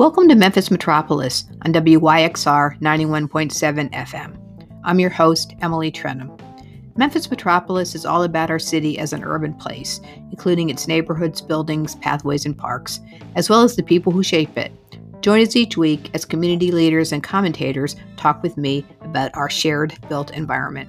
Welcome to Memphis Metropolis on WYXR 91.7 FM. I'm your host, Emily Trenholm. Memphis Metropolis is all about our city as an urban place, including its neighborhoods, buildings, pathways, and parks, as well as the people who shape it. Join us each week as community leaders and commentators talk with me about our shared built environment.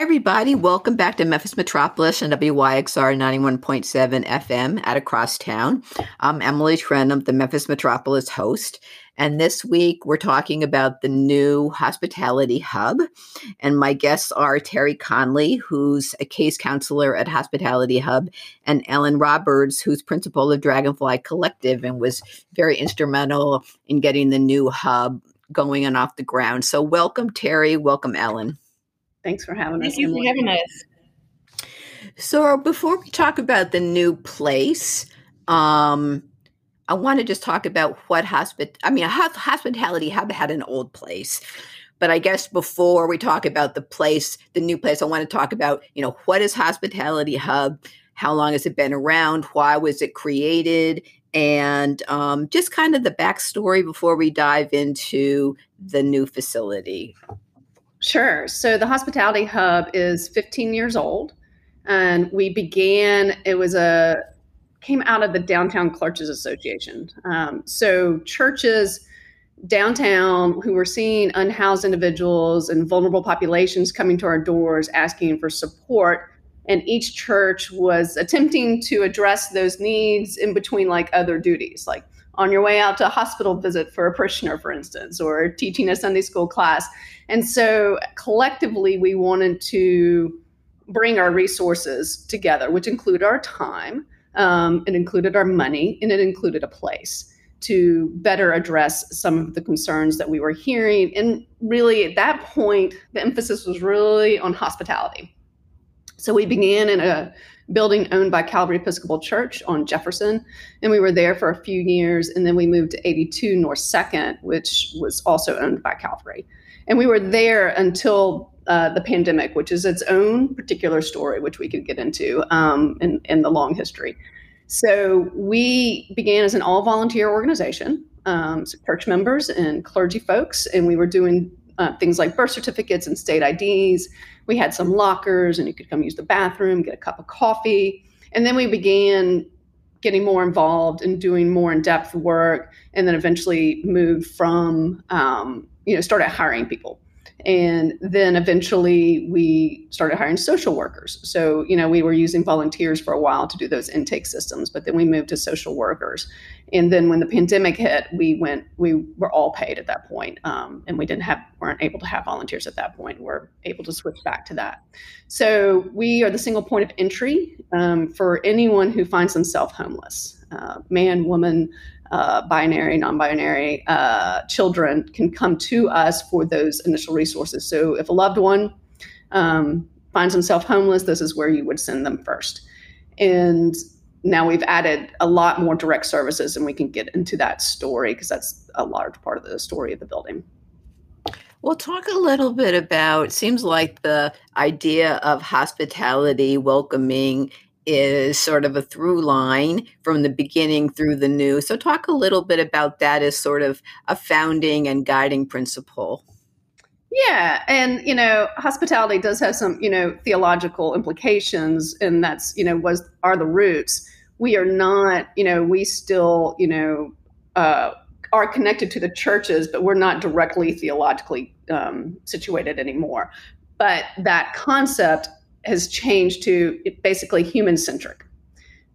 Everybody, welcome back to Memphis Metropolis and WYXR 91.7 FM at Across Town. I'm Emily Trenholm, the Memphis Metropolis host. And this week we're talking about the new hospitality hub. And my guests are Terry Conley, who's a case counselor at Hospitality Hub, and Ellen Roberts, who's principal of Dragonfly Collective and was very instrumental in getting the new hub going and off the ground. So welcome, Terry. Welcome, Ellen. Thanks for having Thank us. you for having us. So before we talk about the new place, um, I want to just talk about what hospit. I mean, hos- hospitality hub had an old place, but I guess before we talk about the place, the new place, I want to talk about you know what is hospitality hub, how long has it been around, why was it created, and um, just kind of the backstory before we dive into the new facility. Sure. So the Hospitality Hub is 15 years old, and we began. It was a came out of the Downtown Churches Association. Um, so churches downtown who were seeing unhoused individuals and vulnerable populations coming to our doors asking for support and each church was attempting to address those needs in between like other duties like on your way out to a hospital visit for a parishioner for instance or teaching a sunday school class and so collectively we wanted to bring our resources together which include our time um, it included our money and it included a place to better address some of the concerns that we were hearing. And really, at that point, the emphasis was really on hospitality. So we began in a building owned by Calvary Episcopal Church on Jefferson, and we were there for a few years. And then we moved to 82 North Second, which was also owned by Calvary. And we were there until uh, the pandemic, which is its own particular story, which we could get into um, in, in the long history. So we began as an all volunteer organization, um, so church members and clergy folks, and we were doing uh, things like birth certificates and state IDs. We had some lockers, and you could come use the bathroom, get a cup of coffee. And then we began getting more involved and doing more in depth work, and then eventually moved from, um, you know, started hiring people. And then eventually we started hiring social workers. So, you know, we were using volunteers for a while to do those intake systems, but then we moved to social workers. And then when the pandemic hit, we went, we were all paid at that point, um, and we didn't have, weren't able to have volunteers at that point. We're able to switch back to that. So we are the single point of entry um, for anyone who finds themselves homeless, uh, man, woman, uh, binary, non binary uh, children can come to us for those initial resources. So if a loved one um, finds himself homeless, this is where you would send them first. And now we've added a lot more direct services, and we can get into that story because that's a large part of the story of the building. Well, talk a little bit about. Seems like the idea of hospitality, welcoming, is sort of a through line from the beginning through the new. So, talk a little bit about that as sort of a founding and guiding principle. Yeah, and you know, hospitality does have some you know theological implications, and that's you know was are the roots. We are not, you know, we still you know uh, are connected to the churches, but we're not directly theologically um, situated anymore. But that concept has changed to basically human centric.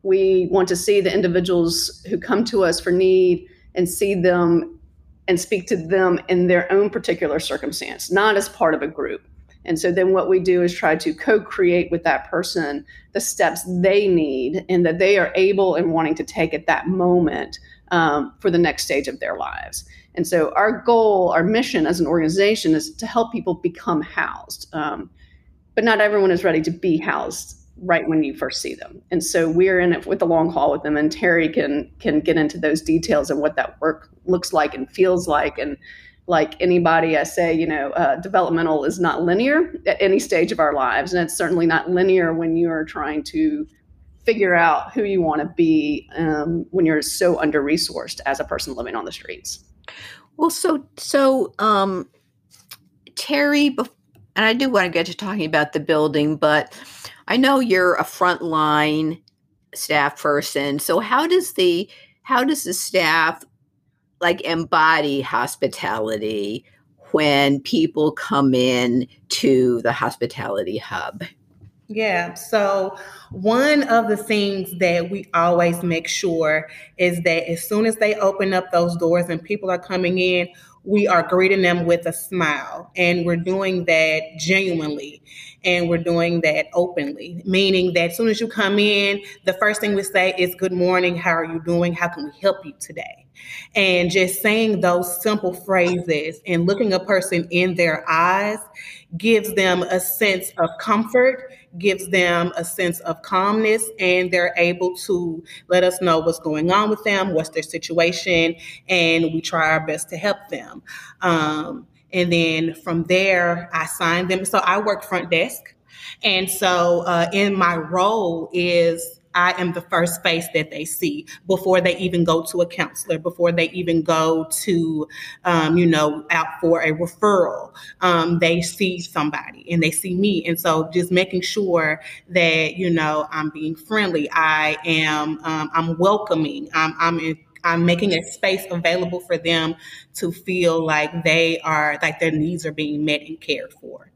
We want to see the individuals who come to us for need and see them and speak to them in their own particular circumstance, not as part of a group. And so then what we do is try to co create with that person the steps they need and that they are able and wanting to take at that moment um, for the next stage of their lives. And so, our goal, our mission as an organization is to help people become housed. Um, but not everyone is ready to be housed right when you first see them. And so we're in it with the long haul with them and Terry can can get into those details and what that work looks like and feels like and like anybody I say, you know, uh, developmental is not linear at any stage of our lives and it's certainly not linear when you are trying to figure out who you want to be um, when you're so under resourced as a person living on the streets. Well, so so um, Terry, and I do want to get to talking about the building, but I know you're a frontline staff person. So how does the how does the staff like embody hospitality when people come in to the hospitality hub? Yeah. So, one of the things that we always make sure is that as soon as they open up those doors and people are coming in, we are greeting them with a smile. And we're doing that genuinely and we're doing that openly, meaning that as soon as you come in, the first thing we say is, Good morning. How are you doing? How can we help you today? And just saying those simple phrases and looking a person in their eyes gives them a sense of comfort, gives them a sense of calmness, and they're able to let us know what's going on with them, what's their situation, and we try our best to help them. Um, and then from there, I sign them. So I work front desk. And so uh, in my role is I am the first face that they see before they even go to a counselor, before they even go to, um, you know, out for a referral. Um, they see somebody and they see me. And so just making sure that, you know, I'm being friendly, I am, um, I'm welcoming, I'm, I'm in, I'm making a space available for them to feel like they are, like their needs are being met and cared for.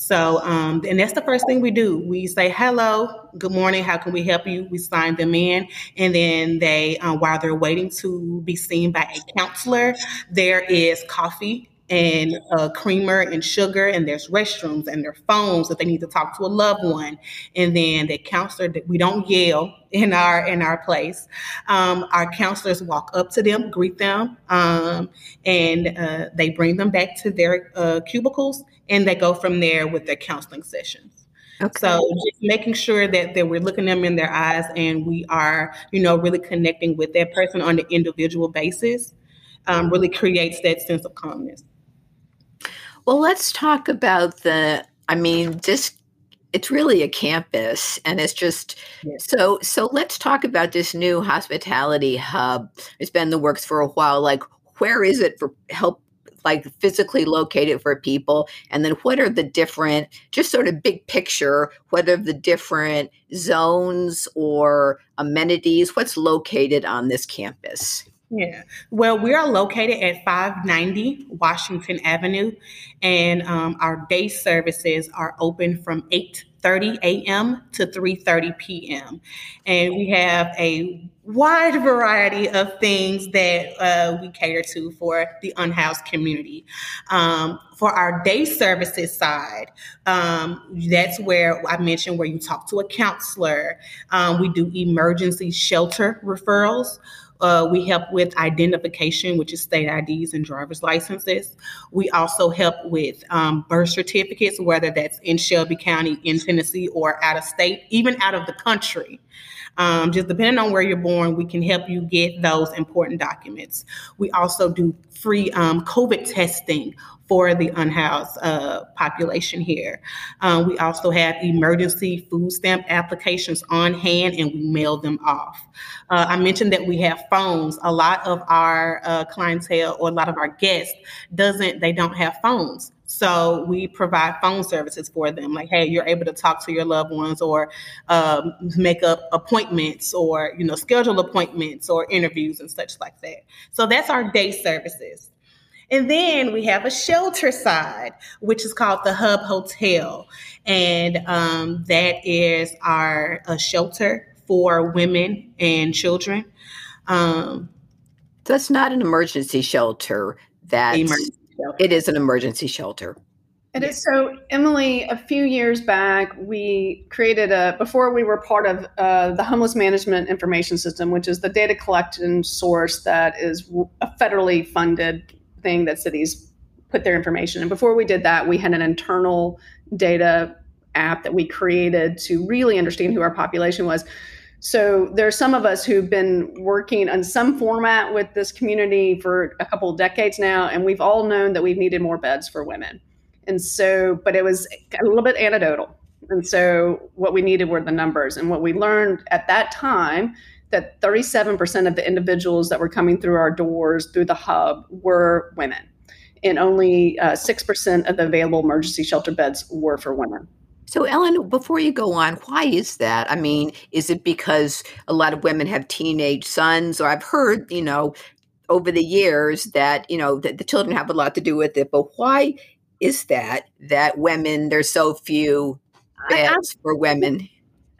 So, um, and that's the first thing we do. We say, hello, good morning, how can we help you? We sign them in. And then they, uh, while they're waiting to be seen by a counselor, there is coffee and creamer and sugar and there's restrooms and their phones if they need to talk to a loved one and then the counselor we don't yell in our in our place um, our counselors walk up to them greet them um, and uh, they bring them back to their uh, cubicles and they go from there with their counseling sessions. Okay. So just making sure that, that we're looking them in their eyes and we are, you know, really connecting with that person on an individual basis um, really creates that sense of calmness. Well, let's talk about the, I mean, this it's really a campus and it's just yes. so so let's talk about this new hospitality hub it's been in the works for a while like where is it for help like physically located for people and then what are the different just sort of big picture what are the different zones or amenities what's located on this campus yeah. Well, we are located at 590 Washington Avenue, and um, our day services are open from 8 30 a.m. to 3:30 p.m. And we have a wide variety of things that uh, we cater to for the unhoused community. Um, for our day services side, um, that's where I mentioned where you talk to a counselor. Um, we do emergency shelter referrals. Uh, we help with identification, which is state IDs and driver's licenses. We also help with um, birth certificates, whether that's in Shelby County, in Tennessee, or out of state, even out of the country. Um, just depending on where you're born, we can help you get those important documents. We also do free um, COVID testing for the unhoused uh, population here. Um, we also have emergency food stamp applications on hand and we mail them off. Uh, I mentioned that we have phones. A lot of our uh, clientele or a lot of our guests doesn't, they don't have phones. So we provide phone services for them. Like, hey, you're able to talk to your loved ones or um, make up appointments or, you know, schedule appointments or interviews and such like that. So that's our day services. And then we have a shelter side, which is called the Hub Hotel. And um, that is our a shelter for women and children. Um, That's not an emergency shelter. That it is an emergency shelter. It is so, Emily. A few years back, we created a before we were part of uh, the Homeless Management Information System, which is the data collection source that is a federally funded thing that cities put their information. And before we did that, we had an internal data app that we created to really understand who our population was. So there are some of us who've been working on some format with this community for a couple of decades now, and we've all known that we've needed more beds for women. And so, but it was a little bit anecdotal. And so, what we needed were the numbers. And what we learned at that time that 37% of the individuals that were coming through our doors through the hub were women, and only uh, 6% of the available emergency shelter beds were for women. So, Ellen, before you go on, why is that? I mean, is it because a lot of women have teenage sons? Or I've heard, you know, over the years that, you know, that the children have a lot to do with it. But why is that that women there's so few beds for women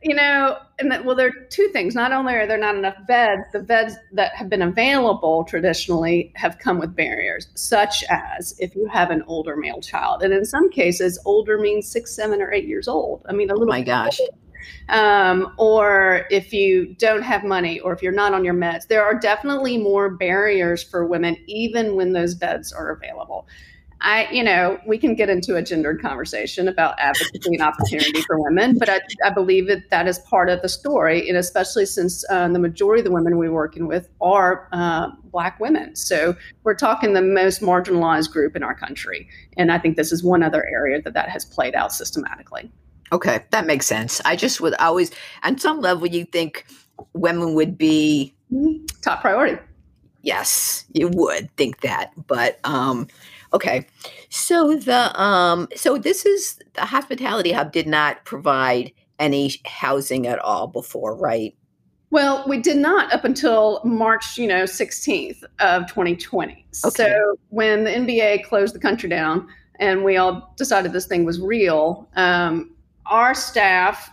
you know and that, well there are two things. Not only are there not enough beds the beds that have been available traditionally have come with barriers such as if you have an older male child. And in some cases older means six seven or eight years old. I mean a little oh my gosh. um, or if you don't have money or if you're not on your meds. There are definitely more barriers for women even when those beds are available I, you know, we can get into a gendered conversation about advocacy and opportunity for women, but I, I believe that that is part of the story, and especially since uh, the majority of the women we're working with are uh, Black women. So we're talking the most marginalized group in our country, and I think this is one other area that that has played out systematically. Okay, that makes sense. I just would always, on some level, you think women would be mm-hmm. top priority. Yes, you would think that, but um, Okay. So the um so this is the hospitality hub did not provide any housing at all before, right? Well, we did not up until March, you know, 16th of 2020. Okay. So when the NBA closed the country down and we all decided this thing was real, um, our staff,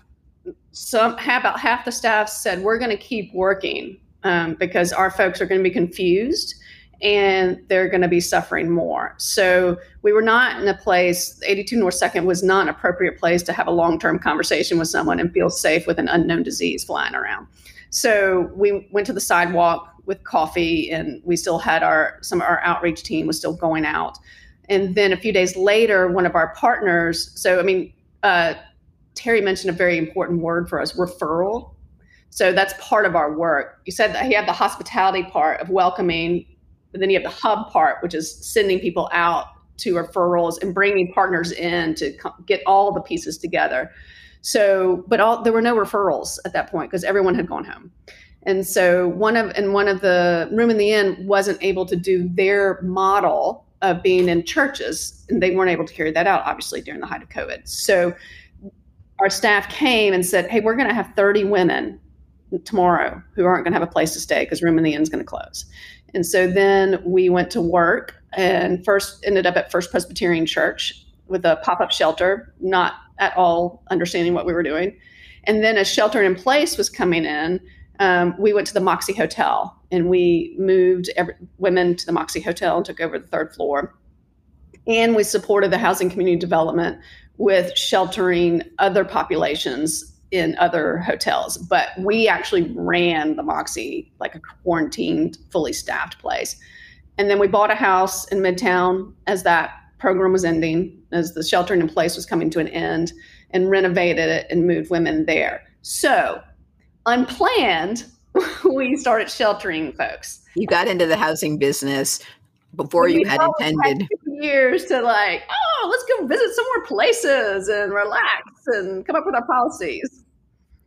some about half the staff said we're going to keep working um, because our folks are going to be confused and they're going to be suffering more. So we were not in a place, 82 North 2nd was not an appropriate place to have a long term conversation with someone and feel safe with an unknown disease flying around. So we went to the sidewalk with coffee and we still had our, some of our outreach team was still going out. And then a few days later, one of our partners, so I mean, uh, Terry mentioned a very important word for us referral. So that's part of our work. You said that he had the hospitality part of welcoming but then you have the hub part, which is sending people out to referrals and bringing partners in to get all the pieces together. So, but all there were no referrals at that point because everyone had gone home. And so one of and one of the room in the inn wasn't able to do their model of being in churches, and they weren't able to carry that out obviously during the height of COVID. So our staff came and said, "Hey, we're going to have 30 women tomorrow who aren't going to have a place to stay because room in the inn is going to close." And so then we went to work and first ended up at First Presbyterian Church with a pop up shelter, not at all understanding what we were doing. And then as shelter in place was coming in, um, we went to the Moxy Hotel and we moved every, women to the Moxy Hotel and took over the third floor. And we supported the housing community development with sheltering other populations in other hotels, but we actually ran the Moxy like a quarantined, fully staffed place. And then we bought a house in Midtown as that program was ending, as the sheltering in place was coming to an end, and renovated it and moved women there. So, unplanned, we started sheltering folks. You got into the housing business before you had intended. years to like, oh, let's go visit some more places and relax and come up with our policies.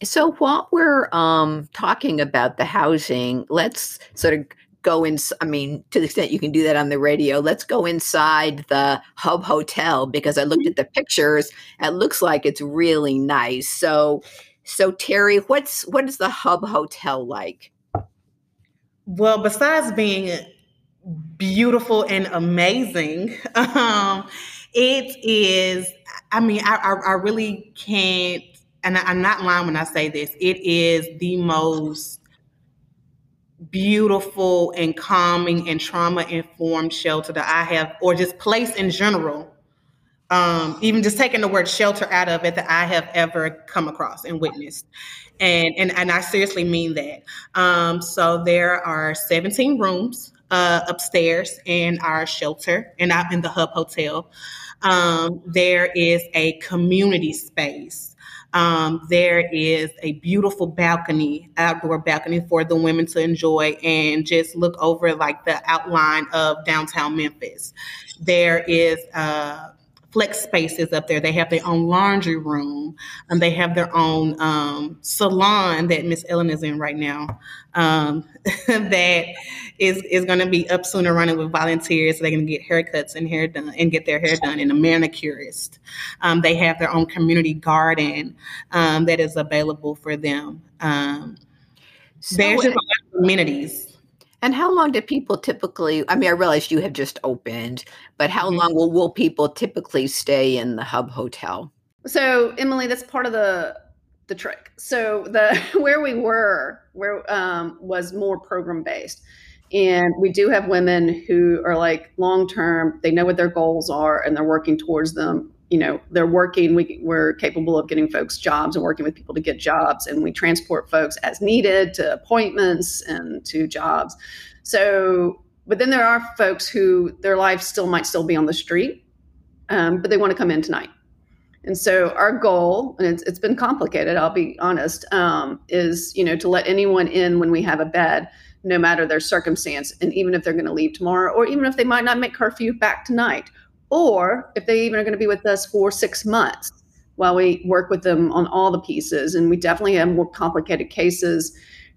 So while we're um, talking about the housing, let's sort of go in. I mean, to the extent you can do that on the radio, let's go inside the Hub Hotel because I looked at the pictures. It looks like it's really nice. So, so Terry, what's what is the Hub Hotel like? Well, besides being beautiful and amazing. Um, it is, I mean, I, I, I really can't, and I, I'm not lying when I say this, it is the most beautiful and calming and trauma informed shelter that I have, or just place in general, um, even just taking the word shelter out of it that I have ever come across and witnessed. And, and, and I seriously mean that. Um, so there are 17 rooms uh, upstairs in our shelter and out in the Hub Hotel. Um, there is a community space. Um, there is a beautiful balcony, outdoor balcony for the women to enjoy and just look over like the outline of downtown Memphis. There is uh, flex spaces up there. They have their own laundry room, and they have their own um, salon that Miss Ellen is in right now. Um, that is is going to be up soon and running with volunteers. So they're going to get haircuts and hair done and get their hair done. And a manicurist. Um, they have their own community garden um, that is available for them. Um, so there's just a lot of amenities and how long do people typically? I mean, I realize you have just opened, but how mm-hmm. long will, will people typically stay in the Hub Hotel? So, Emily, that's part of the the trick. So, the where we were, where um, was more program based, and we do have women who are like long term. They know what their goals are, and they're working towards them you know they're working we, we're capable of getting folks jobs and working with people to get jobs and we transport folks as needed to appointments and to jobs. So but then there are folks who their life still might still be on the street um, but they want to come in tonight. And so our goal and it's, it's been complicated i'll be honest um, is you know to let anyone in when we have a bed no matter their circumstance and even if they're going to leave tomorrow or even if they might not make curfew back tonight or if they even are going to be with us for six months while we work with them on all the pieces. And we definitely have more complicated cases.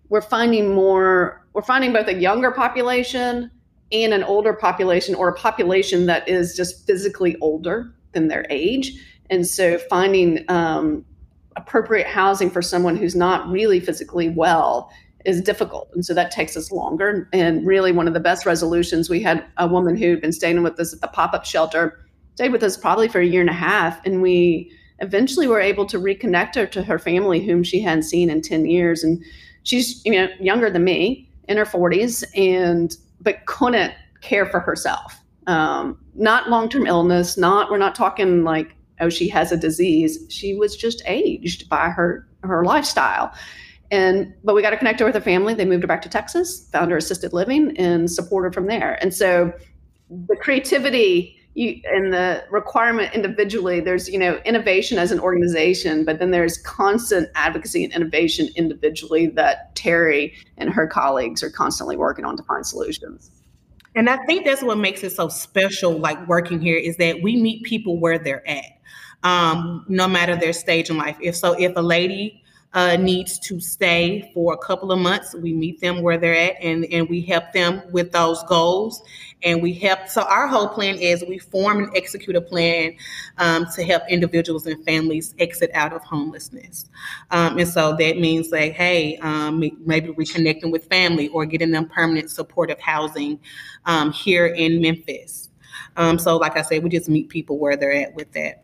We're finding more, we're finding both a younger population and an older population or a population that is just physically older than their age. And so finding um, appropriate housing for someone who's not really physically well is difficult. And so that takes us longer. And really, one of the best resolutions we had a woman who'd been staying with us at the pop up shelter, stayed with us probably for a year and a half. And we eventually were able to reconnect her to her family, whom she hadn't seen in 10 years. And she's you know younger than me in her 40s and but couldn't care for herself um, not long-term illness not we're not talking like oh she has a disease she was just aged by her her lifestyle and but we got to connect her with her family. They moved her back to Texas, found her assisted living, and supported from there. And so the creativity you, and the requirement individually, there's you know innovation as an organization, but then there's constant advocacy and innovation individually that Terry and her colleagues are constantly working on to find solutions. And I think that's what makes it so special, like working here, is that we meet people where they're at, um, no matter their stage in life. If so, if a lady uh, needs to stay for a couple of months. We meet them where they're at and, and we help them with those goals. And we help. So, our whole plan is we form and execute a plan um, to help individuals and families exit out of homelessness. Um, and so that means like, hey, um, maybe reconnecting with family or getting them permanent supportive housing um, here in Memphis. Um, so, like I said, we just meet people where they're at with that.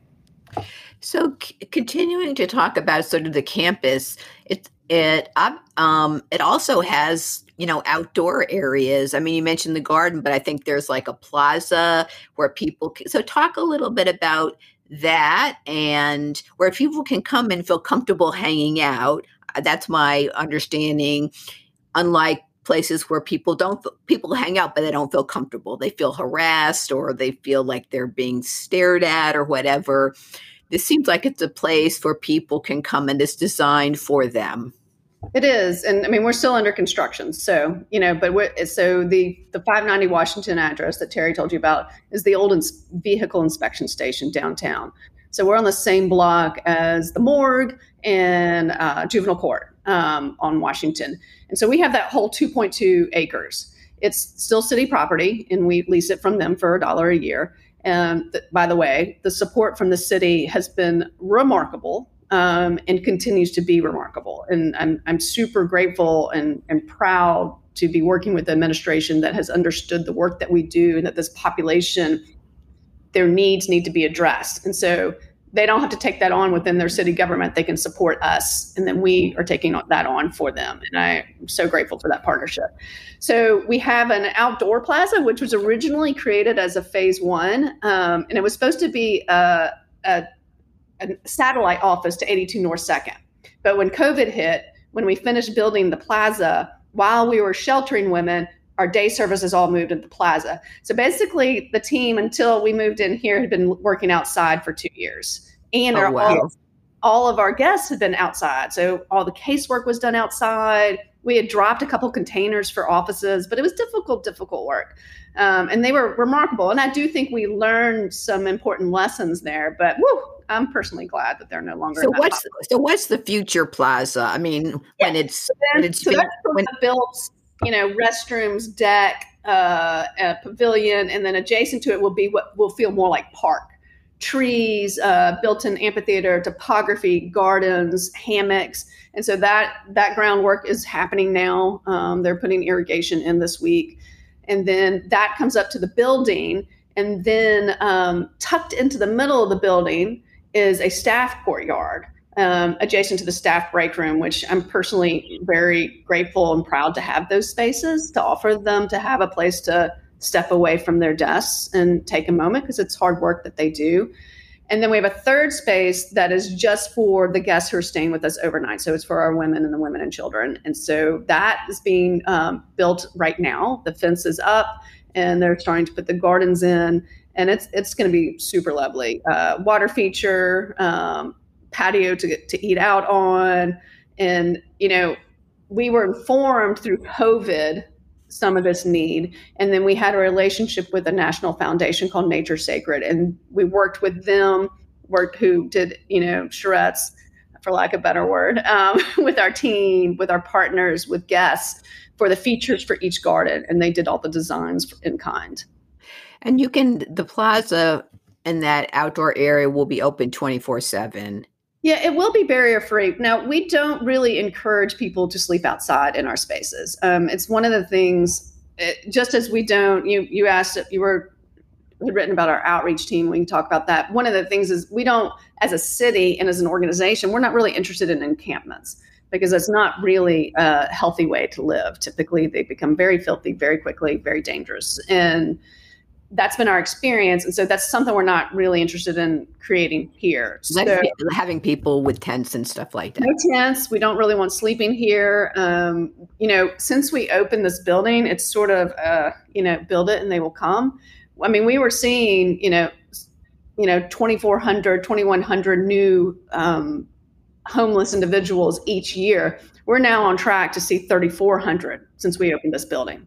So, c- continuing to talk about sort of the campus, it it um it also has you know outdoor areas. I mean, you mentioned the garden, but I think there's like a plaza where people. Can, so, talk a little bit about that and where people can come and feel comfortable hanging out. Uh, that's my understanding. Unlike places where people don't people hang out but they don't feel comfortable they feel harassed or they feel like they're being stared at or whatever this seems like it's a place where people can come and it's designed for them. It is, and I mean we're still under construction, so you know. But so the the 590 Washington address that Terry told you about is the old ins- vehicle inspection station downtown. So we're on the same block as the morgue and uh, juvenile court um, on Washington, and so we have that whole 2.2 acres. It's still city property, and we lease it from them for a dollar a year. And th- by the way, the support from the city has been remarkable um, and continues to be remarkable. And I'm, I'm super grateful and, and proud to be working with the administration that has understood the work that we do and that this population, their needs need to be addressed. And so they don't have to take that on within their city government. They can support us, and then we are taking that on for them. And I'm so grateful for that partnership. So we have an outdoor plaza, which was originally created as a phase one, um, and it was supposed to be a, a, a satellite office to 82 North Second. But when COVID hit, when we finished building the plaza, while we were sheltering women, our day services all moved into the plaza. So basically, the team until we moved in here had been working outside for two years, and oh, wow. all, all of our guests had been outside. So all the casework was done outside. We had dropped a couple containers for offices, but it was difficult, difficult work. Um, and they were remarkable. And I do think we learned some important lessons there. But woo, I'm personally glad that they're no longer. So what's the, so what's the future plaza? I mean, yeah. when it's when it's so when, built you know, restrooms, deck, uh, a pavilion, and then adjacent to it will be what will feel more like park. Trees, uh, built-in amphitheater, topography, gardens, hammocks, and so that that groundwork is happening now. Um, they're putting irrigation in this week, and then that comes up to the building, and then um, tucked into the middle of the building is a staff courtyard um, adjacent to the staff break room, which I'm personally very grateful and proud to have those spaces to offer them to have a place to step away from their desks and take a moment because it's hard work that they do. And then we have a third space that is just for the guests who are staying with us overnight. So it's for our women and the women and children. And so that is being um, built right now. The fence is up and they're starting to put the gardens in. And it's it's going to be super lovely. Uh, water feature, um, patio to, to eat out on. And, you know, we were informed through COVID some of this need. And then we had a relationship with a national foundation called Nature Sacred. And we worked with them, worked who did, you know, charrettes, for lack of a better word, um, with our team, with our partners, with guests for the features for each garden. And they did all the designs in kind. And you can, the plaza and that outdoor area will be open 24 7. Yeah, it will be barrier free. Now, we don't really encourage people to sleep outside in our spaces. Um, it's one of the things, it, eh, just as we don't, you, you asked, if you were had written about our outreach team. We can talk about that. One of the things is we don't, as a city and as an organization, we're not really interested in encampments because it's not really a healthy way to live. Typically, they become very filthy very quickly, very dangerous. And that's been our experience. And so that's something we're not really interested in creating here. So, having people with tents and stuff like that. No tents. We don't really want sleeping here. Um, you know since we opened this building it's sort of uh, you know build it and they will come. I mean we were seeing you know you know 2400 2100 new um, homeless individuals each year. We're now on track to see 3400 since we opened this building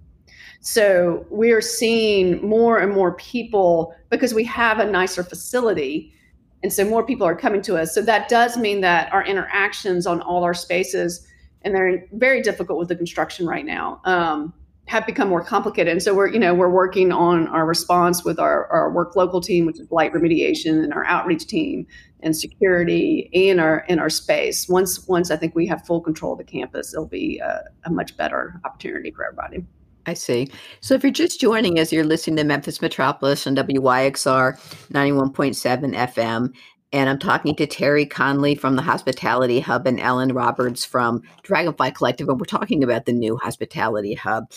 so we're seeing more and more people because we have a nicer facility. And so more people are coming to us. So that does mean that our interactions on all our spaces, and they're very difficult with the construction right now, um, have become more complicated. And so we're, you know, we're working on our response with our, our work local team, which is light remediation, and our outreach team and security in our in our space. Once once I think we have full control of the campus, it'll be a, a much better opportunity for everybody. I see. So if you're just joining us, you're listening to Memphis Metropolis on WYXR 91.7 FM. And I'm talking to Terry Conley from the Hospitality Hub and Ellen Roberts from Dragonfly Collective. And we're talking about the new Hospitality Hub.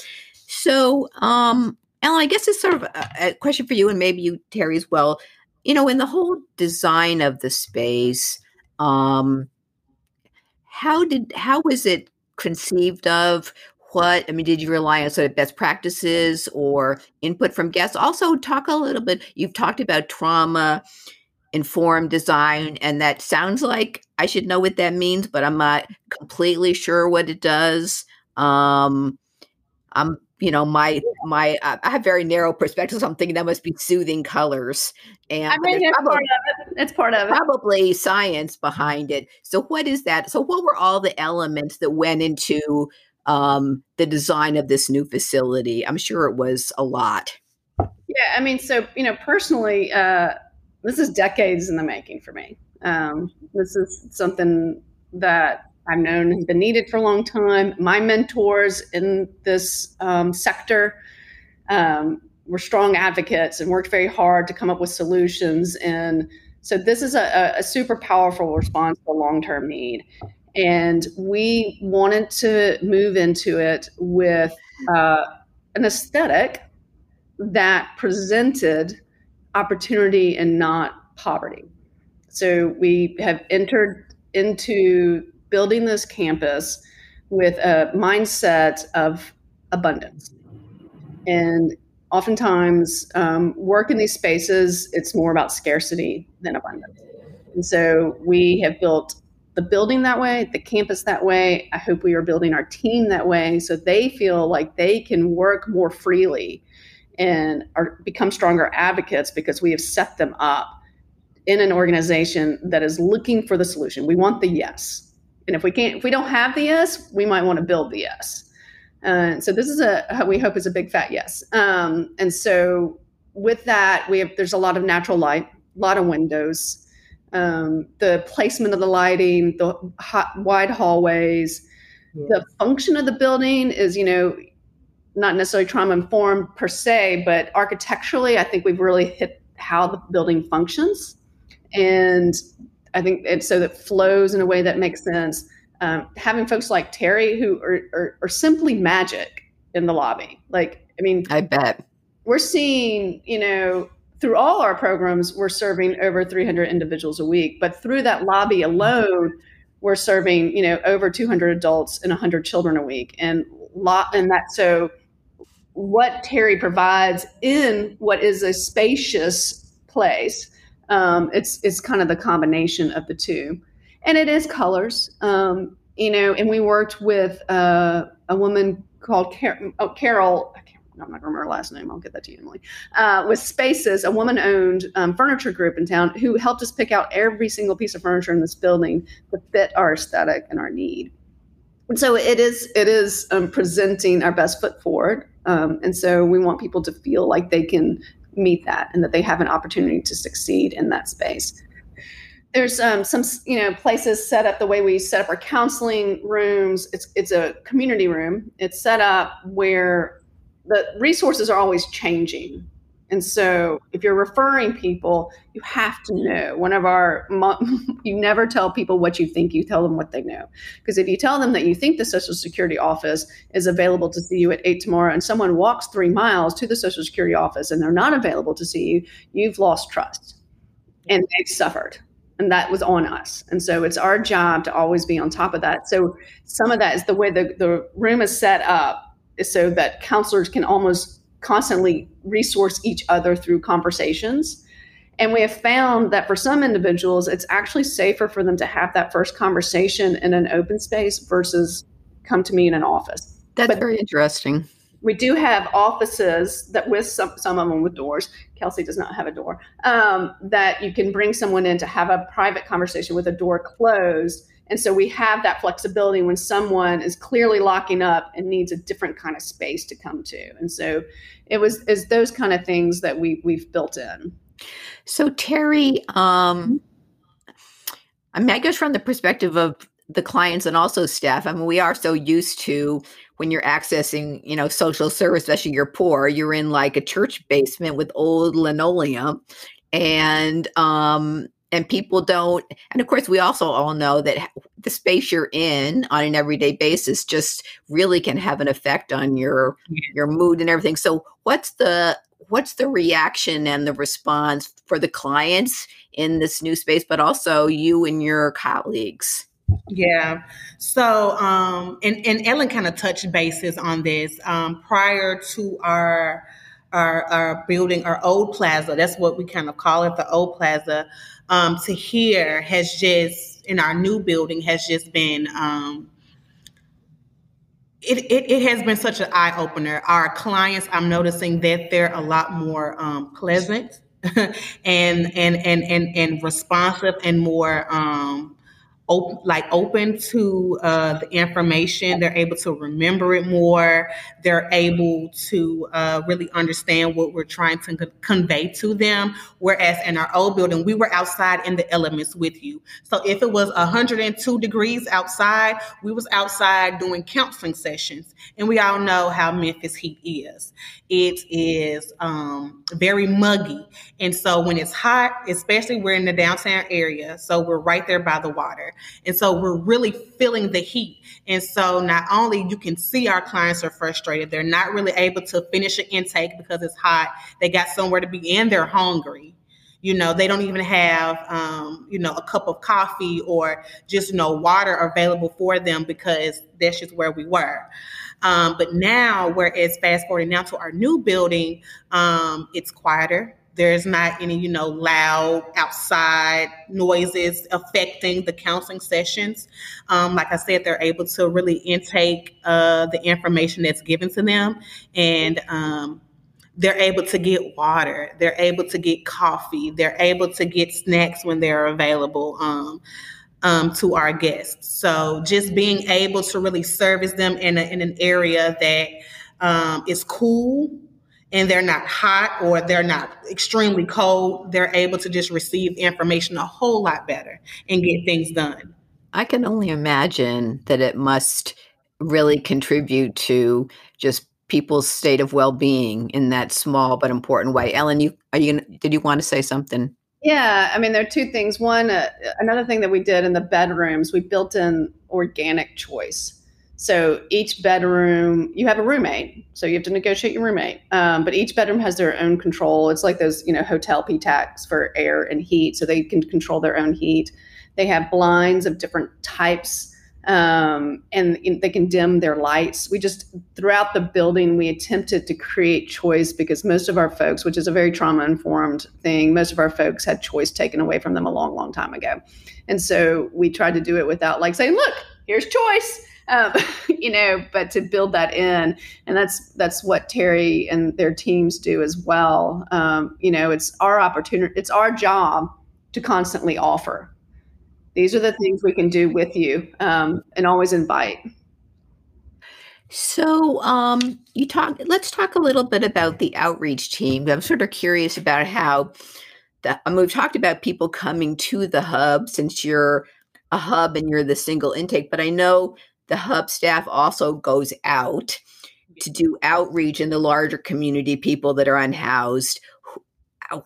So, um, Ellen, I guess it's sort of a, a question for you and maybe you, Terry, as well. You know, in the whole design of the space, um, how did how was it conceived of? What? I mean, did you rely on sort of best practices or input from guests? Also, talk a little bit. You've talked about trauma informed design, and that sounds like I should know what that means, but I'm not completely sure what it does. Um, I'm, you know, my my uh, I have very narrow perspectives. So I'm thinking that must be soothing colors, and I mean, it's part of it. It's part of it. Probably science behind it. So, what is that? So, what were all the elements that went into um, the design of this new facility? I'm sure it was a lot. Yeah, I mean, so you know, personally, uh, this is decades in the making for me. Um, this is something that I've known has been needed for a long time. My mentors in this um, sector um, were strong advocates and worked very hard to come up with solutions. And So this is a, a super powerful response to a long term need. And we wanted to move into it with uh, an aesthetic that presented opportunity and not poverty. So we have entered into building this campus with a mindset of abundance. And oftentimes, um, work in these spaces, it's more about scarcity than abundance. And so we have built the building that way, the campus that way. I hope we are building our team that way so they feel like they can work more freely and are, become stronger advocates because we have set them up in an organization that is looking for the solution. We want the yes. And if we can't, if we don't have the yes, we might want to build the yes. Uh, so this is a we hope is a big fat yes. Um, and so with that, we have there's a lot of natural light, a lot of windows. Um, the placement of the lighting, the hot, wide hallways, yeah. the function of the building is you know not necessarily trauma informed per se, but architecturally, I think we've really hit how the building functions. And I think it's so that flows in a way that makes sense. Um, having folks like Terry who are, are, are simply magic in the lobby. Like, I mean, I bet we're seeing, you know, through all our programs, we're serving over 300 individuals a week, but through that lobby alone, we're serving, you know, over 200 adults and 100 children a week, and lot, and that so what Terry provides in what is a spacious place. Um, it's it's kind of the combination of the two, and it is colors. Um, you know, and we worked with uh, a woman called Car- oh, Carol. I'm not going to remember her last name. I'll get that to you, Emily. Uh, with Spaces, a woman-owned um, furniture group in town, who helped us pick out every single piece of furniture in this building to fit our aesthetic and our need. And so it is it is um, presenting our best foot forward um, and so we want people to feel like they can meet that and that they have an opportunity to succeed in that space. There's um, some, you know, places set up the way we set up our counseling rooms. It's it's a community room. It's set up where the resources are always changing. And so if you're referring people, you have to know. One of our, you never tell people what you think, you tell them what they know. Because if you tell them that you think the Social Security office is available to see you at eight tomorrow and someone walks three miles to the Social Security office and they're not available to see you, you've lost trust and they've suffered. And that was on us. And so it's our job to always be on top of that. So some of that is the way the, the room is set up so that counselors can almost constantly resource each other through conversations. And we have found that for some individuals, it's actually safer for them to have that first conversation in an open space versus come to me in an office. That's but very interesting. We do have offices that with some, some of them with doors. Kelsey does not have a door. Um, that you can bring someone in to have a private conversation with a door closed and so we have that flexibility when someone is clearly locking up and needs a different kind of space to come to. And so it was is those kind of things that we we've built in. So Terry, um, I mean, I guess from the perspective of the clients and also staff, I mean, we are so used to when you're accessing, you know, social service, especially you're poor, you're in like a church basement with old linoleum and um and people don't and of course we also all know that the space you're in on an everyday basis just really can have an effect on your your mood and everything. So what's the what's the reaction and the response for the clients in this new space but also you and your colleagues? Yeah. So, um, and, and Ellen kind of touched bases on this um, prior to our, our, our building, our old plaza. That's what we kind of call it, the old plaza um, to here has just in our new building has just been um, it, it, it, has been such an eye opener. Our clients, I'm noticing that they're a lot more um, pleasant and, and and and and responsive and more um, like open to uh, the information. They're able to remember it more. They're able to uh, really understand what we're trying to co- convey to them. Whereas in our old building, we were outside in the elements with you. So if it was 102 degrees outside, we was outside doing counseling sessions. And we all know how Memphis heat is. It is um, very muggy. And so when it's hot, especially we're in the downtown area, so we're right there by the water. And so we're really feeling the heat. And so not only you can see our clients are frustrated, they're not really able to finish an intake because it's hot. They got somewhere to be and they're hungry. You know, they don't even have, um, you know, a cup of coffee or just, you know, water available for them because that's just where we were. Um, but now, whereas fast forwarding now to our new building, um, it's quieter there's not any, you know, loud outside noises affecting the counseling sessions. Um, like I said, they're able to really intake uh, the information that's given to them, and um, they're able to get water. They're able to get coffee. They're able to get snacks when they're available. Um, um, to our guests. So just being able to really service them in, a, in an area that um, is cool and they're not hot or they're not extremely cold, they're able to just receive information a whole lot better and get things done. I can only imagine that it must really contribute to just people's state of well-being in that small but important way. Ellen, you are you did you want to say something? Yeah, I mean there are two things. One, uh, another thing that we did in the bedrooms, we built in organic choice. So each bedroom, you have a roommate, so you have to negotiate your roommate. Um, but each bedroom has their own control. It's like those, you know, hotel PTACs for air and heat, so they can control their own heat. They have blinds of different types, um, and they can dim their lights. We just throughout the building, we attempted to create choice because most of our folks, which is a very trauma informed thing, most of our folks had choice taken away from them a long, long time ago, and so we tried to do it without like saying, "Look, here's choice." um, you know, but to build that in, and that's that's what Terry and their teams do as well. Um, you know, it's our opportunity, it's our job to constantly offer. These are the things we can do with you, um, and always invite. So, um, you talk. Let's talk a little bit about the outreach team. I'm sort of curious about how. The, I mean, we've talked about people coming to the hub since you're a hub and you're the single intake, but I know the hub staff also goes out to do outreach in the larger community, people that are unhoused.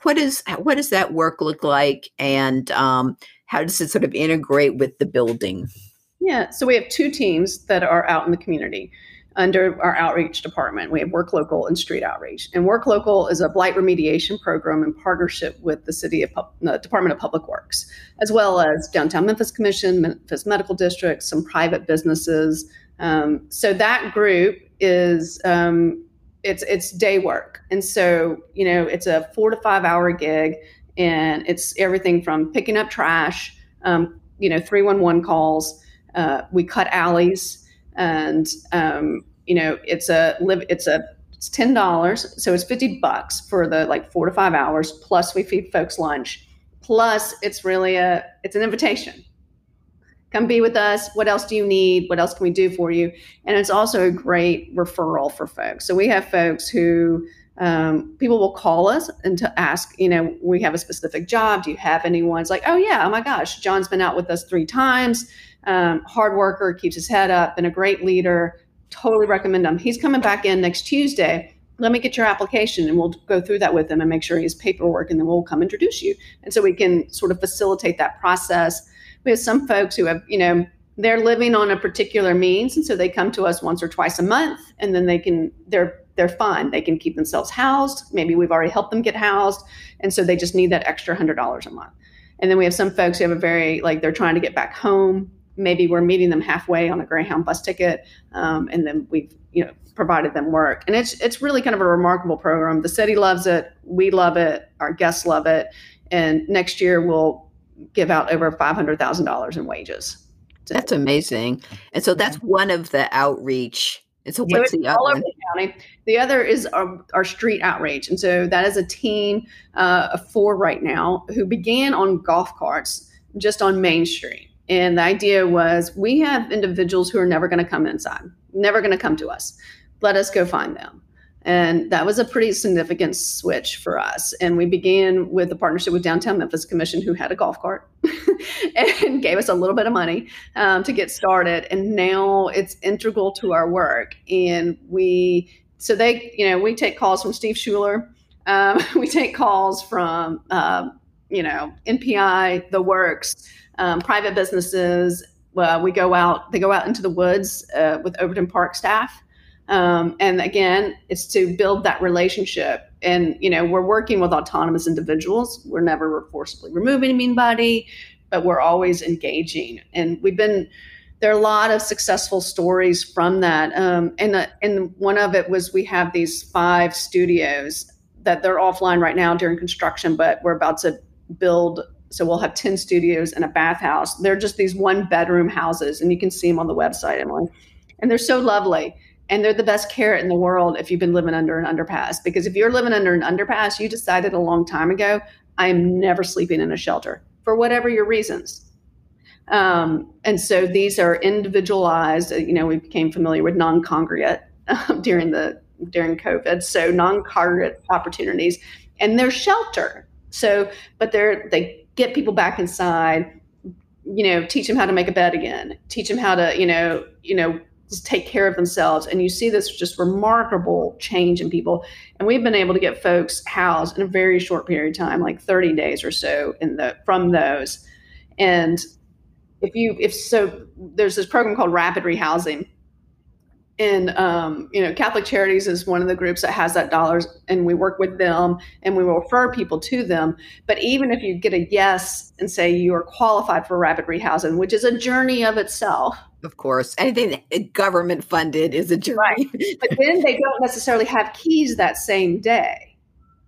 What is what does that work look like, and um, how does it sort of integrate with the building? Yeah, so we have two teams that are out in the community under our outreach department. We have Work Local and Street Outreach. And Work Local is a blight remediation program in partnership with the City of Department of Public Works, as well as Downtown Memphis Commission, Memphis Medical District, some private businesses. Um, so that group is um, it's it's day work, and so you know it's a four to five hour gig, and it's everything from picking up trash, um, you know, three one one calls. Uh, we cut alleys and um, you know it's a live it's a it's ten dollars so it's 50 bucks for the like four to five hours plus we feed folks lunch plus it's really a it's an invitation come be with us what else do you need what else can we do for you and it's also a great referral for folks so we have folks who um, people will call us and to ask, you know, we have a specific job. Do you have anyone? It's like, oh yeah, oh my gosh, John's been out with us three times um, hard worker, keeps his head up, and a great leader. Totally recommend him. He's coming back in next Tuesday. Let me get your application and we'll go through that with him and make sure he has paperwork and then we'll come introduce you. And so we can sort of facilitate that process. We have some folks who have, you know, they're living on a particular means and so they come to us once or twice a month and then they can they're they're fine they can keep themselves housed maybe we've already helped them get housed and so they just need that extra hundred dollars a month and then we have some folks who have a very like they're trying to get back home maybe we're meeting them halfway on a Greyhound bus ticket, um, and then we've you know provided them work. And it's it's really kind of a remarkable program. The city loves it, we love it, our guests love it, and next year we'll give out over five hundred thousand dollars in wages. That's amazing. And so that's one of the outreach. So what's so the other? The, county. the other is our, our street outreach. And so that is a team uh, of four right now who began on golf carts just on Main Street And the idea was we have individuals who are never going to come inside, never going to come to us. Let us go find them. And that was a pretty significant switch for us. And we began with a partnership with Downtown Memphis Commission, who had a golf cart and gave us a little bit of money um, to get started. And now it's integral to our work. And we, so they, you know, we take calls from Steve Schuler. Um, we take calls from, uh, you know, NPI, the works, um, private businesses. We go out, they go out into the woods uh, with Overton Park staff um, and again, it's to build that relationship. And, you know, we're working with autonomous individuals. We're never forcibly removing anybody, but we're always engaging. And we've been, there are a lot of successful stories from that. Um, and, the, and one of it was we have these five studios that they're offline right now during construction, but we're about to build so we'll have 10 studios and a bathhouse. They're just these one bedroom houses, and you can see them on the website, Emily. And they're so lovely and they're the best carrot in the world if you've been living under an underpass because if you're living under an underpass you decided a long time ago i am never sleeping in a shelter for whatever your reasons. Um, and so these are individualized you know we became familiar with non-congregate um, during the during covid so non-congregate opportunities. And they're shelter so but they're they get people back inside you know teach them how to make a bed again teach them how to you know you know take care of themselves. And you see this just remarkable change in people. And we've been able to get folks housed in a very short period of time, like 30 days or so in the from those. And if you if so there's this program called rapid rehousing and um, you know catholic charities is one of the groups that has that dollars and we work with them and we refer people to them but even if you get a yes and say you are qualified for rapid rehousing which is a journey of itself of course anything eh, government funded is a journey right. but then they don't necessarily have keys that same day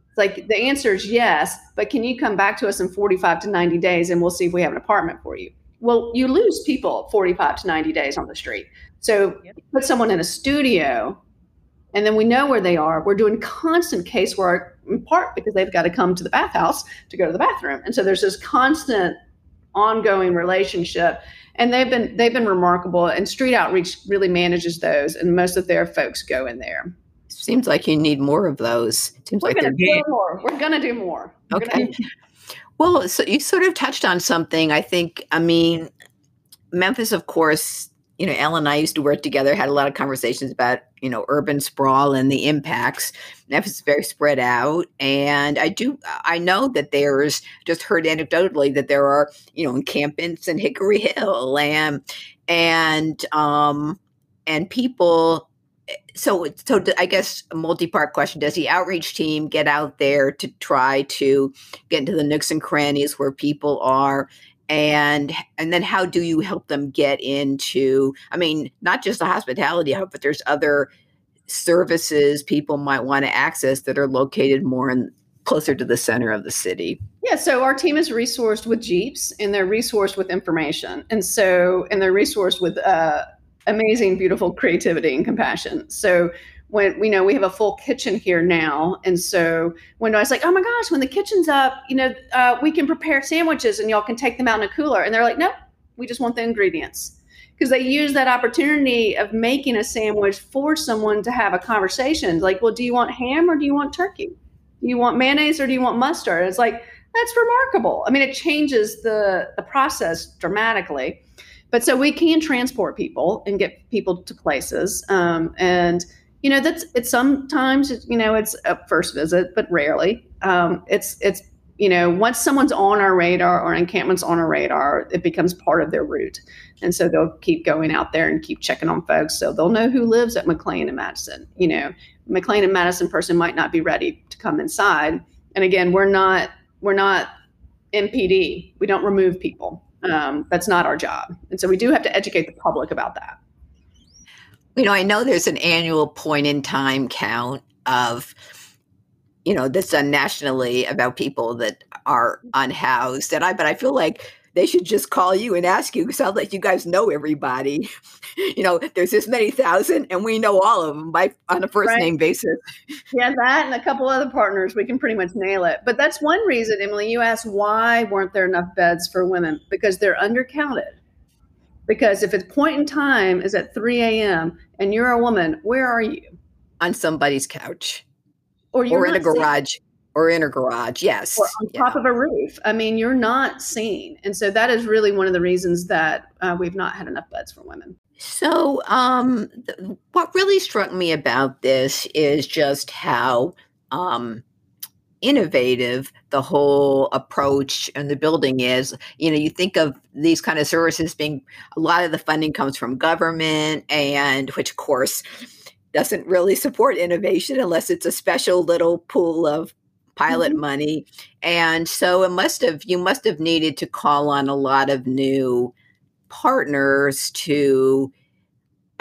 it's like the answer is yes but can you come back to us in 45 to 90 days and we'll see if we have an apartment for you well you lose people 45 to 90 days on the street so yep. put someone in a studio and then we know where they are. We're doing constant casework in part because they've got to come to the bathhouse to go to the bathroom. And so there's this constant ongoing relationship and they've been they've been remarkable and street outreach really manages those and most of their folks go in there. Seems like you need more of those. Seems we're like gonna do more. We're gonna do more. We're okay. do- well so you sort of touched on something i think i mean memphis of course you know, Ellen and I used to work together, had a lot of conversations about, you know, urban sprawl and the impacts. Memphis is very spread out. And I do, I know that there's, just heard anecdotally that there are, you know, encampments in Hickory Hill and, and, um, and people, so, so I guess a multi-part question: Does the outreach team get out there to try to get into the nooks and crannies where people are, and and then how do you help them get into i mean not just the hospitality hub but there's other services people might want to access that are located more in closer to the center of the city. Yeah so our team is resourced with jeeps and they're resourced with information and so and they're resourced with uh, amazing beautiful creativity and compassion. So when we know we have a full kitchen here now. And so when i was like oh my gosh when the kitchen's up you know uh, we can prepare sandwiches and y'all can take them out in a cooler. And they're like nope we just want the ingredients. Because they use that opportunity of making a sandwich for someone to have a conversation. Like well do you want ham or do you want turkey? Do you want mayonnaise or do you want mustard? It's like that's remarkable. I mean it changes the the process dramatically. But so we can transport people and get people to places um, and you know that's it's sometimes you know it's a first visit but rarely. Um, it's it's you know once someone's on our radar or encampment's on our radar it becomes part of their route. And so they'll keep going out there and keep checking on folks. So they'll know who lives at mclean and madison. You know mclean and madison person might not be ready to come inside. And again we're not we're not mpd we don't remove people. Um, that's not our job. And so we do have to educate the public about that you know, I know there's an annual point in time count of, you know, that's done nationally about people that are unhoused. And I, but I feel like they should just call you and ask you. It sounds like you guys know everybody. you know, there's this many thousand, and we know all of them by on a first right. name basis. yeah, that and a couple other partners, we can pretty much nail it. But that's one reason, Emily. You asked why weren't there enough beds for women because they're undercounted Because if its point in time is at 3 a.m. and you're a woman, where are you? On somebody's couch. Or, or in a garage. Seen. Or in a garage, yes. Or on yeah. top of a roof. I mean, you're not seen. And so that is really one of the reasons that uh, we've not had enough beds for women. So, um, th- what really struck me about this is just how um, innovative the whole approach and the building is you know you think of these kind of services being a lot of the funding comes from government and which of course doesn't really support innovation unless it's a special little pool of pilot mm-hmm. money and so it must have you must have needed to call on a lot of new partners to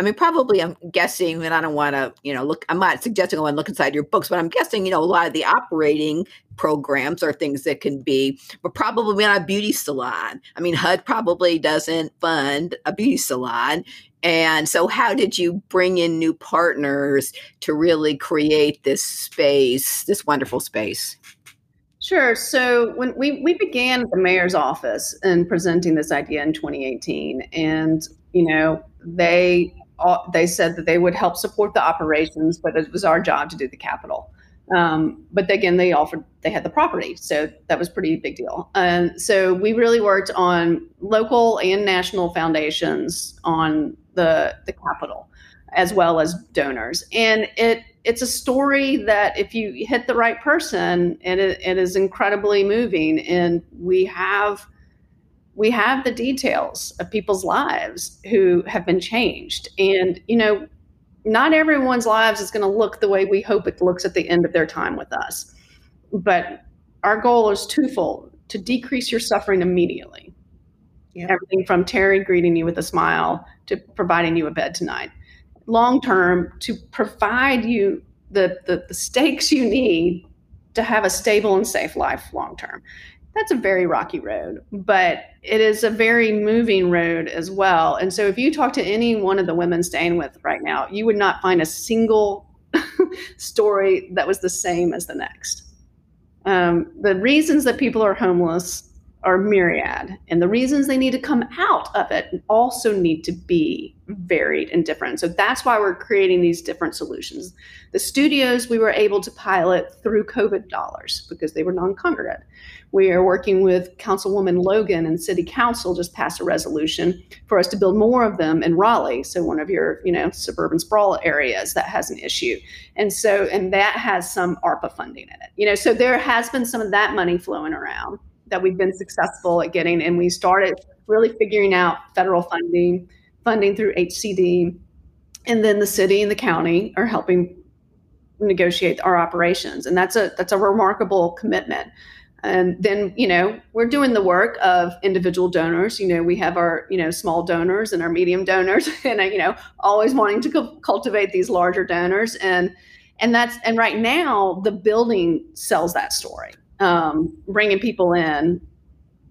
I mean, probably I'm guessing, that I don't want to, you know, look, I'm not suggesting I want to look inside your books, but I'm guessing, you know, a lot of the operating programs are things that can be, but probably not a beauty salon. I mean, HUD probably doesn't fund a beauty salon. And so, how did you bring in new partners to really create this space, this wonderful space? Sure. So when we, we began at the mayor's office and presenting this idea in 2018, and you know they they said that they would help support the operations, but it was our job to do the capital. Um, but again, they offered they had the property, so that was pretty big deal. And so we really worked on local and national foundations on the the capital, as well as donors. And it it's a story that if you hit the right person, it, it is incredibly moving. And we have we have the details of people's lives who have been changed. And, you know, not everyone's lives is going to look the way we hope it looks at the end of their time with us. But our goal is twofold to decrease your suffering immediately. Everything from Terry greeting you with a smile to providing you a bed tonight. Long term, to provide you the, the, the stakes you need to have a stable and safe life long term that's a very rocky road, but it is a very moving road as well. And so if you talk to any one of the women staying with right now, you would not find a single story that was the same as the next. Um, the reasons that people are homeless are myriad, and the reasons they need to come out of it also need to be varied and different. So that's why we're creating these different solutions. The studios we were able to pilot through COVID dollars because they were non congregate. We are working with Councilwoman Logan and City Council just passed a resolution for us to build more of them in Raleigh. So one of your, you know, suburban sprawl areas that has an issue. And so, and that has some ARPA funding in it. You know, so there has been some of that money flowing around that we've been successful at getting. And we started really figuring out federal funding, funding through HCD. And then the city and the county are helping negotiate our operations. And that's a that's a remarkable commitment and then you know we're doing the work of individual donors you know we have our you know small donors and our medium donors and you know always wanting to cultivate these larger donors and and that's and right now the building sells that story um, bringing people in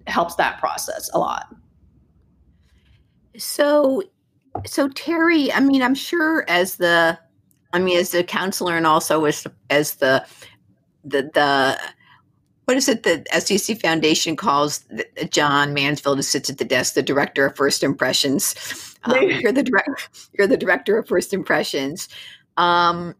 helps that process a lot so so terry i mean i'm sure as the i mean as the counselor and also as as the the the what is it that SDC Foundation calls John Mansfield, who sits at the desk, the director of First Impressions? Um, you're the direct, you're the director of First Impressions. Um,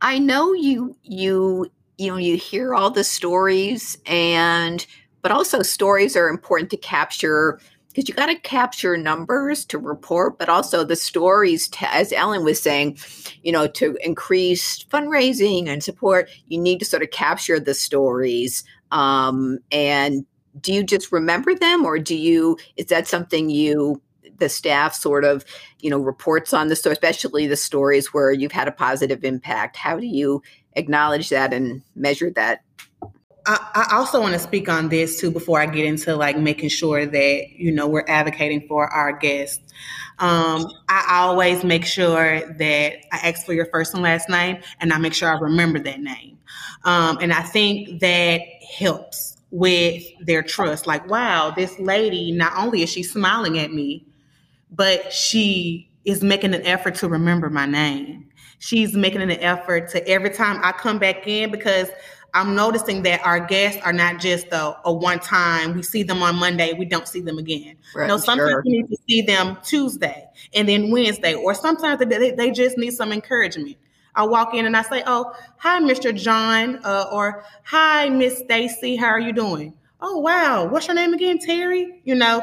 I know you you you know you hear all the stories, and but also stories are important to capture because you got to capture numbers to report, but also the stories, to, as Ellen was saying, you know, to increase fundraising and support, you need to sort of capture the stories. Um, and do you just remember them, or do you? Is that something you? The staff sort of, you know, reports on the story, especially the stories where you've had a positive impact. How do you acknowledge that and measure that I, I also want to speak on this too before I get into like making sure that you know we're advocating for our guests. Um, I always make sure that I ask for your first and last name, and I make sure I remember that name. Um, and I think that helps with their trust. Like, wow, this lady not only is she smiling at me, but she is making an effort to remember my name. She's making an effort to every time I come back in because I'm noticing that our guests are not just a, a one time, we see them on Monday, we don't see them again. Right, no, sometimes sure. we need to see them Tuesday and then Wednesday, or sometimes they, they just need some encouragement. I walk in and I say, "Oh, hi, Mr. John," uh, or "Hi, Miss Stacy. How are you doing?" Oh, wow. What's your name again, Terry? You know,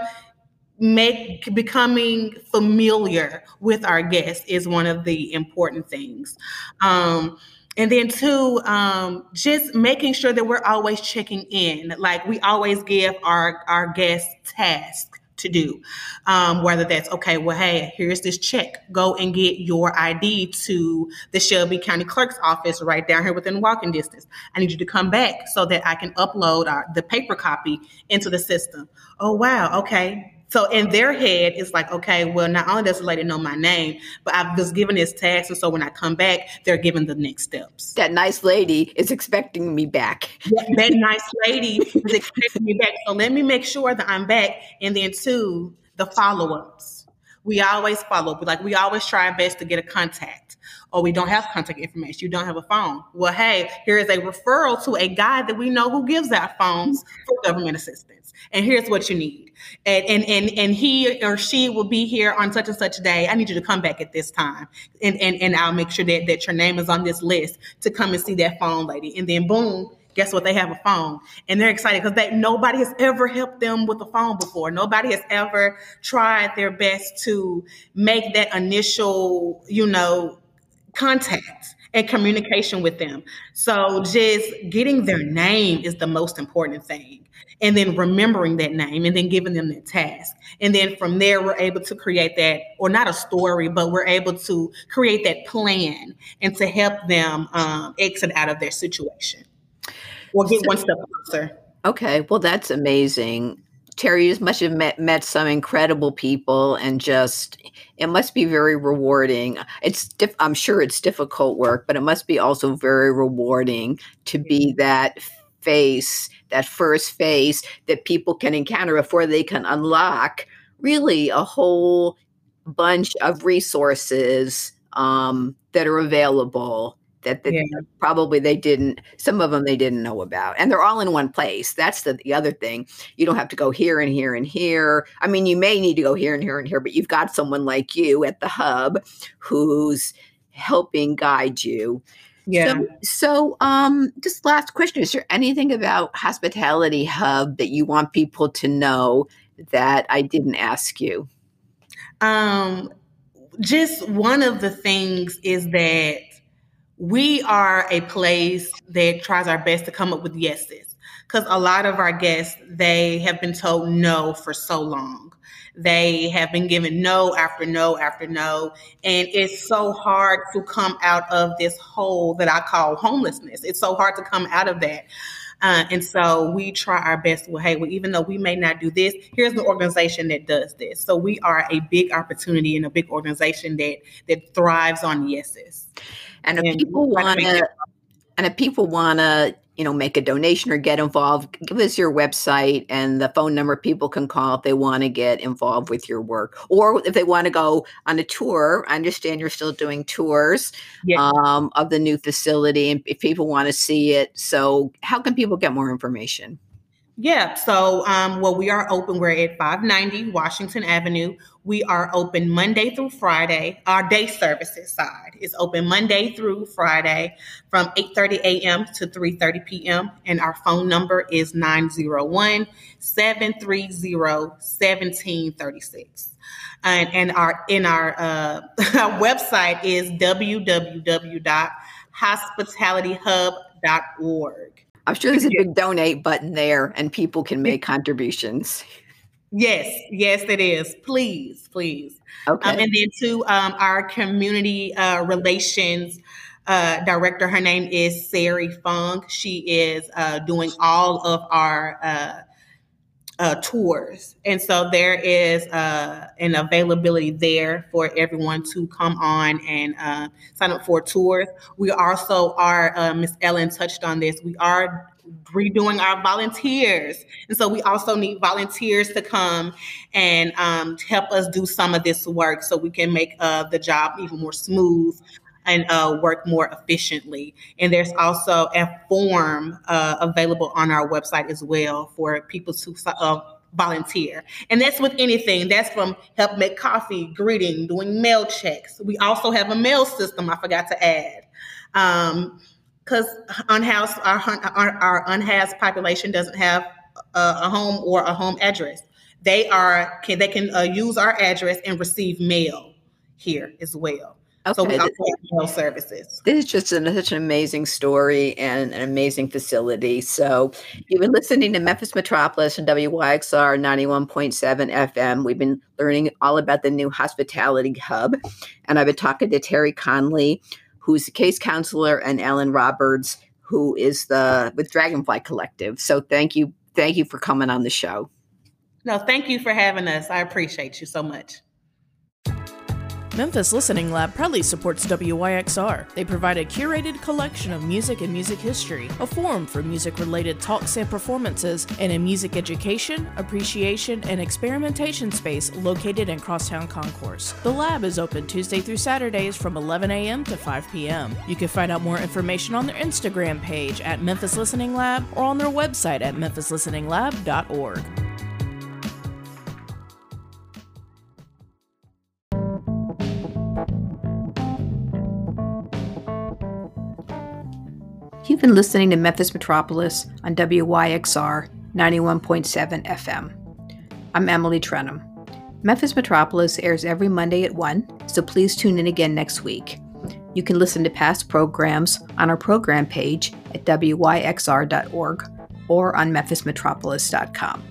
make becoming familiar with our guests is one of the important things. Um, and then two, um, just making sure that we're always checking in. Like we always give our our guests tasks to do. Um, whether that's okay, well, hey, here's this check. Go and get your ID to the Shelby County Clerk's office right down here within walking distance. I need you to come back so that I can upload our, the paper copy into the system. Oh wow, okay. So in their head, it's like, okay, well, not only does the lady know my name, but I've just given this task, and so when I come back, they're given the next steps. That nice lady is expecting me back. Yeah, that nice lady is expecting me back. So let me make sure that I'm back. And then two, the follow-ups. We always follow up. Like we always try our best to get a contact. Or we don't have contact information. You don't have a phone. Well, hey, here is a referral to a guy that we know who gives out phones for government assistance. And here's what you need. And and and, and he or she will be here on such and such day. I need you to come back at this time. And and, and I'll make sure that, that your name is on this list to come and see that phone lady. And then boom, guess what? They have a phone and they're excited because they nobody has ever helped them with a phone before. Nobody has ever tried their best to make that initial, you know, contact and communication with them. So just getting their name is the most important thing. And then remembering that name and then giving them that task. And then from there, we're able to create that, or not a story, but we're able to create that plan and to help them um, exit out of their situation or get one step closer. Okay, well, that's amazing. Terry, you must have met, met some incredible people, and just it must be very rewarding. It's diff- I'm sure it's difficult work, but it must be also very rewarding to be that face, that first face that people can encounter before they can unlock really a whole bunch of resources um, that are available that, that Yeah. probably they didn't some of them they didn't know about and they're all in one place. That's the, the other thing. You don't have to go here and here and here. I mean you may need to go here and here and here but you've got someone like you at the hub who's helping guide you. Yeah. so, so um just last question is there anything about hospitality hub that you want people to know that i didn't ask you? Um, just one of the things is that we are a place that tries our best to come up with yeses. Because a lot of our guests, they have been told no for so long. They have been given no after no after no. And it's so hard to come out of this hole that I call homelessness. It's so hard to come out of that. Uh, and so we try our best. Well, hey, well, even though we may not do this, here's an organization that does this. So we are a big opportunity and a big organization that that thrives on yeses. And if And people we try to want to and if people want to you know make a donation or get involved give us your website and the phone number people can call if they want to get involved with your work. Or if they want to go on a tour i understand you're still doing tours Yeah. um, of the new facility and if people want to see it. So how can people get more information Yeah. So, um, well, we are open. We're at 590 Washington Avenue. We are open Monday through Friday. Our day services side is open Monday through Friday from 8:30 a.m. to 3:30 p.m. And our phone number is 901-730-1736. And, and our in our uh, our website is www.hospitalityhub.org. i'm sure there's a big donate button there and people can make contributions Yes, yes, it is. Please, please. okay Um, and then to um, our community uh, relations uh, director, her name is Sari Fung. She is uh, doing all of our uh, tours, and so there is uh, an availability there for everyone to come on and uh, sign up for tours. We also are, uh, Miss Ellen touched on this. We are redoing our volunteers. And so we also need volunteers to come and um, help us do some of this work so we can make uh, the job even more smooth and uh, work more efficiently. And there's also a form uh, available on our website as well for people to uh, volunteer. And that's with anything. That's from help make coffee, greeting, doing mail checks. We also have a mail system I forgot to add. Um, because unhoused our, our, our unhoused population doesn't have a, a, home or a home address. They are can they can uh, use our address and receive mail here as well. Okay. So we have services. This is just an, such an amazing story and an amazing facility. So you've been listening to Memphis Metropolis and WYXR 91.7 FM. We've been learning all about the new hospitality hub. And I've been talking to Terry Conley, who's the case counselor, and Ellen Roberts, who is the with Dragonfly Collective. So thank you. Thank you for coming on the show. No, thank you for having us. I appreciate you so much. Memphis Listening Lab proudly supports WYXR. They provide a curated collection of music and music history, a forum for music related talks and performances, and a music education, appreciation, and experimentation space located in Crosstown Concourse. The lab is open Tuesday through Saturdays from 11 a.m. to 5 p.m. You can find out more information on their Instagram page at Memphis Listening Lab or on their website at memphislisteninglab.org. You've been listening to Memphis Metropolis on WYXR 91.7 FM. I'm Emily Trenholm. Memphis Metropolis airs every Monday at 1, so please tune in again next week. You can listen to past programs on our program page at wyxr.org or on memphismetropolis.com.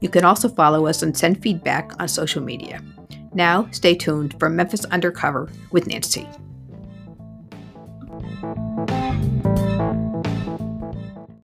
You can also follow us and send feedback on social media. Now, stay tuned for Memphis Undercover with Nancy.